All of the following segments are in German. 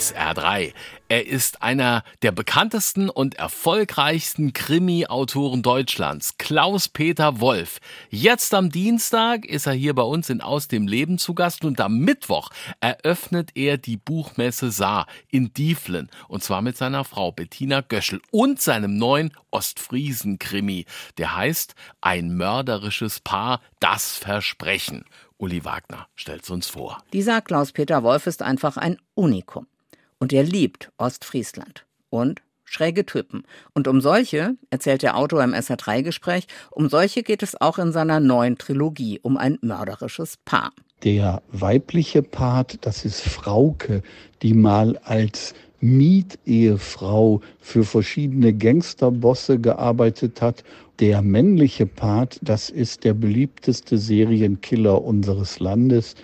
SR3. Er ist einer der bekanntesten und erfolgreichsten Krimi-Autoren Deutschlands, Klaus-Peter Wolf. Jetzt am Dienstag ist er hier bei uns in Aus dem Leben zu Gast und am Mittwoch eröffnet er die Buchmesse Saar in Dieflen und zwar mit seiner Frau Bettina Göschel und seinem neuen Ostfriesen-Krimi. Der heißt Ein mörderisches Paar, das Versprechen. Uli Wagner stellt's uns vor. Dieser Klaus-Peter Wolf ist einfach ein Unikum. Und er liebt Ostfriesland. Und schräge Typen. Und um solche, erzählt der Autor im SR3-Gespräch, um solche geht es auch in seiner neuen Trilogie, um ein mörderisches Paar. Der weibliche Part, das ist Frauke, die mal als Mietehefrau für verschiedene Gangsterbosse gearbeitet hat. Der männliche Part, das ist der beliebteste Serienkiller unseres Landes,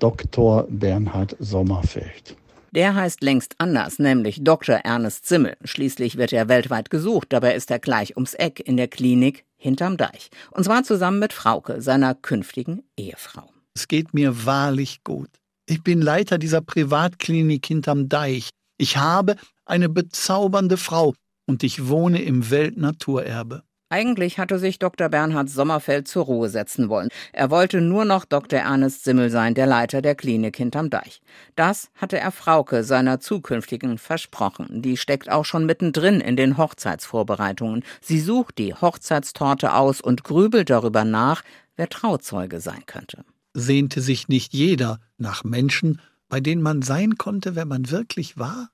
Dr. Bernhard Sommerfeld. Der heißt längst anders, nämlich Dr. Ernest Zimmel. Schließlich wird er weltweit gesucht, dabei ist er gleich ums Eck in der Klinik hinterm Deich. Und zwar zusammen mit Frauke, seiner künftigen Ehefrau. Es geht mir wahrlich gut. Ich bin Leiter dieser Privatklinik hinterm Deich. Ich habe eine bezaubernde Frau und ich wohne im Weltnaturerbe. Eigentlich hatte sich Dr. Bernhard Sommerfeld zur Ruhe setzen wollen. Er wollte nur noch Dr. Ernest Simmel sein, der Leiter der Klinik hinterm Deich. Das hatte er Frauke, seiner zukünftigen, versprochen. Die steckt auch schon mittendrin in den Hochzeitsvorbereitungen. Sie sucht die Hochzeitstorte aus und grübelt darüber nach, wer Trauzeuge sein könnte. Sehnte sich nicht jeder nach Menschen, bei denen man sein konnte, wer man wirklich war?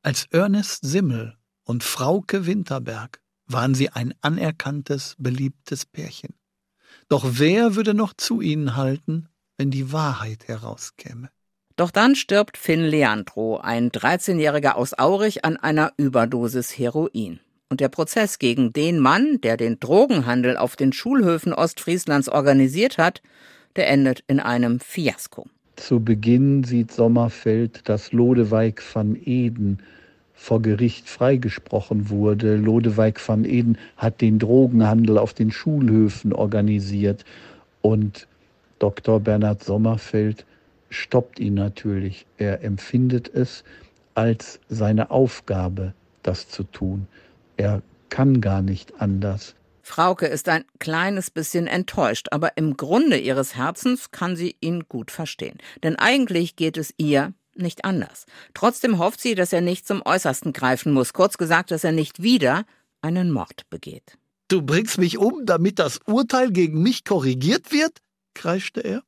Als Ernest Simmel und Frauke Winterberg waren sie ein anerkanntes, beliebtes Pärchen. Doch wer würde noch zu ihnen halten, wenn die Wahrheit herauskäme? Doch dann stirbt Finn Leandro, ein 13-Jähriger aus Aurich, an einer Überdosis Heroin. Und der Prozess gegen den Mann, der den Drogenhandel auf den Schulhöfen Ostfrieslands organisiert hat, der endet in einem Fiasko. Zu Beginn sieht Sommerfeld, dass Lodewijk van Eden vor Gericht freigesprochen wurde. Lodewijk van Eden hat den Drogenhandel auf den Schulhöfen organisiert und Dr. Bernhard Sommerfeld stoppt ihn natürlich. Er empfindet es als seine Aufgabe, das zu tun. Er kann gar nicht anders. Frauke ist ein kleines bisschen enttäuscht, aber im Grunde ihres Herzens kann sie ihn gut verstehen. Denn eigentlich geht es ihr nicht anders. Trotzdem hofft sie, dass er nicht zum Äußersten greifen muss, kurz gesagt, dass er nicht wieder einen Mord begeht. Du bringst mich um, damit das Urteil gegen mich korrigiert wird? kreischte er.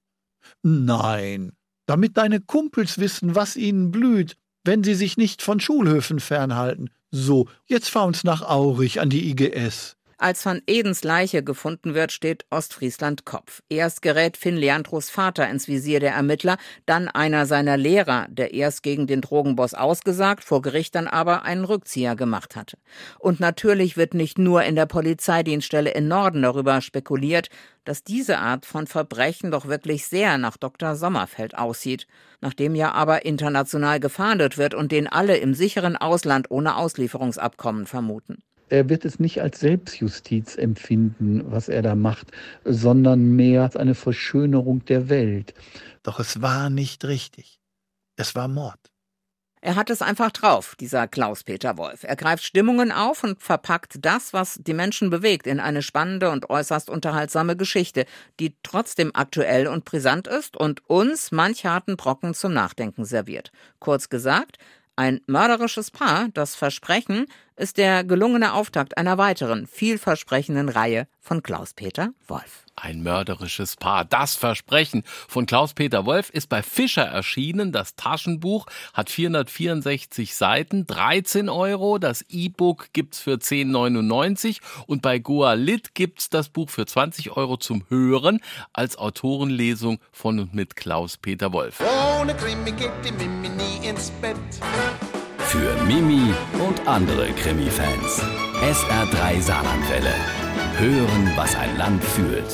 Nein, damit deine Kumpels wissen, was ihnen blüht, wenn sie sich nicht von Schulhöfen fernhalten. So, jetzt fahr uns nach Aurich an die IGS. Als van Edens Leiche gefunden wird, steht Ostfriesland Kopf. Erst gerät Finn Leandros Vater ins Visier der Ermittler, dann einer seiner Lehrer, der erst gegen den Drogenboss ausgesagt, vor Gericht dann aber einen Rückzieher gemacht hatte. Und natürlich wird nicht nur in der Polizeidienststelle in Norden darüber spekuliert, dass diese Art von Verbrechen doch wirklich sehr nach Dr. Sommerfeld aussieht, nachdem ja aber international gefahndet wird und den alle im sicheren Ausland ohne Auslieferungsabkommen vermuten er wird es nicht als Selbstjustiz empfinden, was er da macht, sondern mehr als eine Verschönerung der Welt. Doch es war nicht richtig. Es war Mord. Er hat es einfach drauf, dieser Klaus-Peter Wolf. Er greift Stimmungen auf und verpackt das, was die Menschen bewegt, in eine spannende und äußerst unterhaltsame Geschichte, die trotzdem aktuell und brisant ist und uns manch harten Brocken zum Nachdenken serviert. Kurz gesagt, ein mörderisches Paar, das Versprechen, ist der gelungene Auftakt einer weiteren, vielversprechenden Reihe von Klaus-Peter Wolf. Ein mörderisches Paar. Das Versprechen von Klaus-Peter Wolf ist bei Fischer erschienen. Das Taschenbuch hat 464 Seiten, 13 Euro. Das E-Book gibt's für 10,99 und bei Goa Lit gibt's das Buch für 20 Euro zum Hören als Autorenlesung von und mit Klaus-Peter Wolf. Ohne Krimi geht die Mimi nie ins Bett. Für Mimi und andere Krimi-Fans. SR3 Saarlandwelle. Hören, was ein Land fühlt.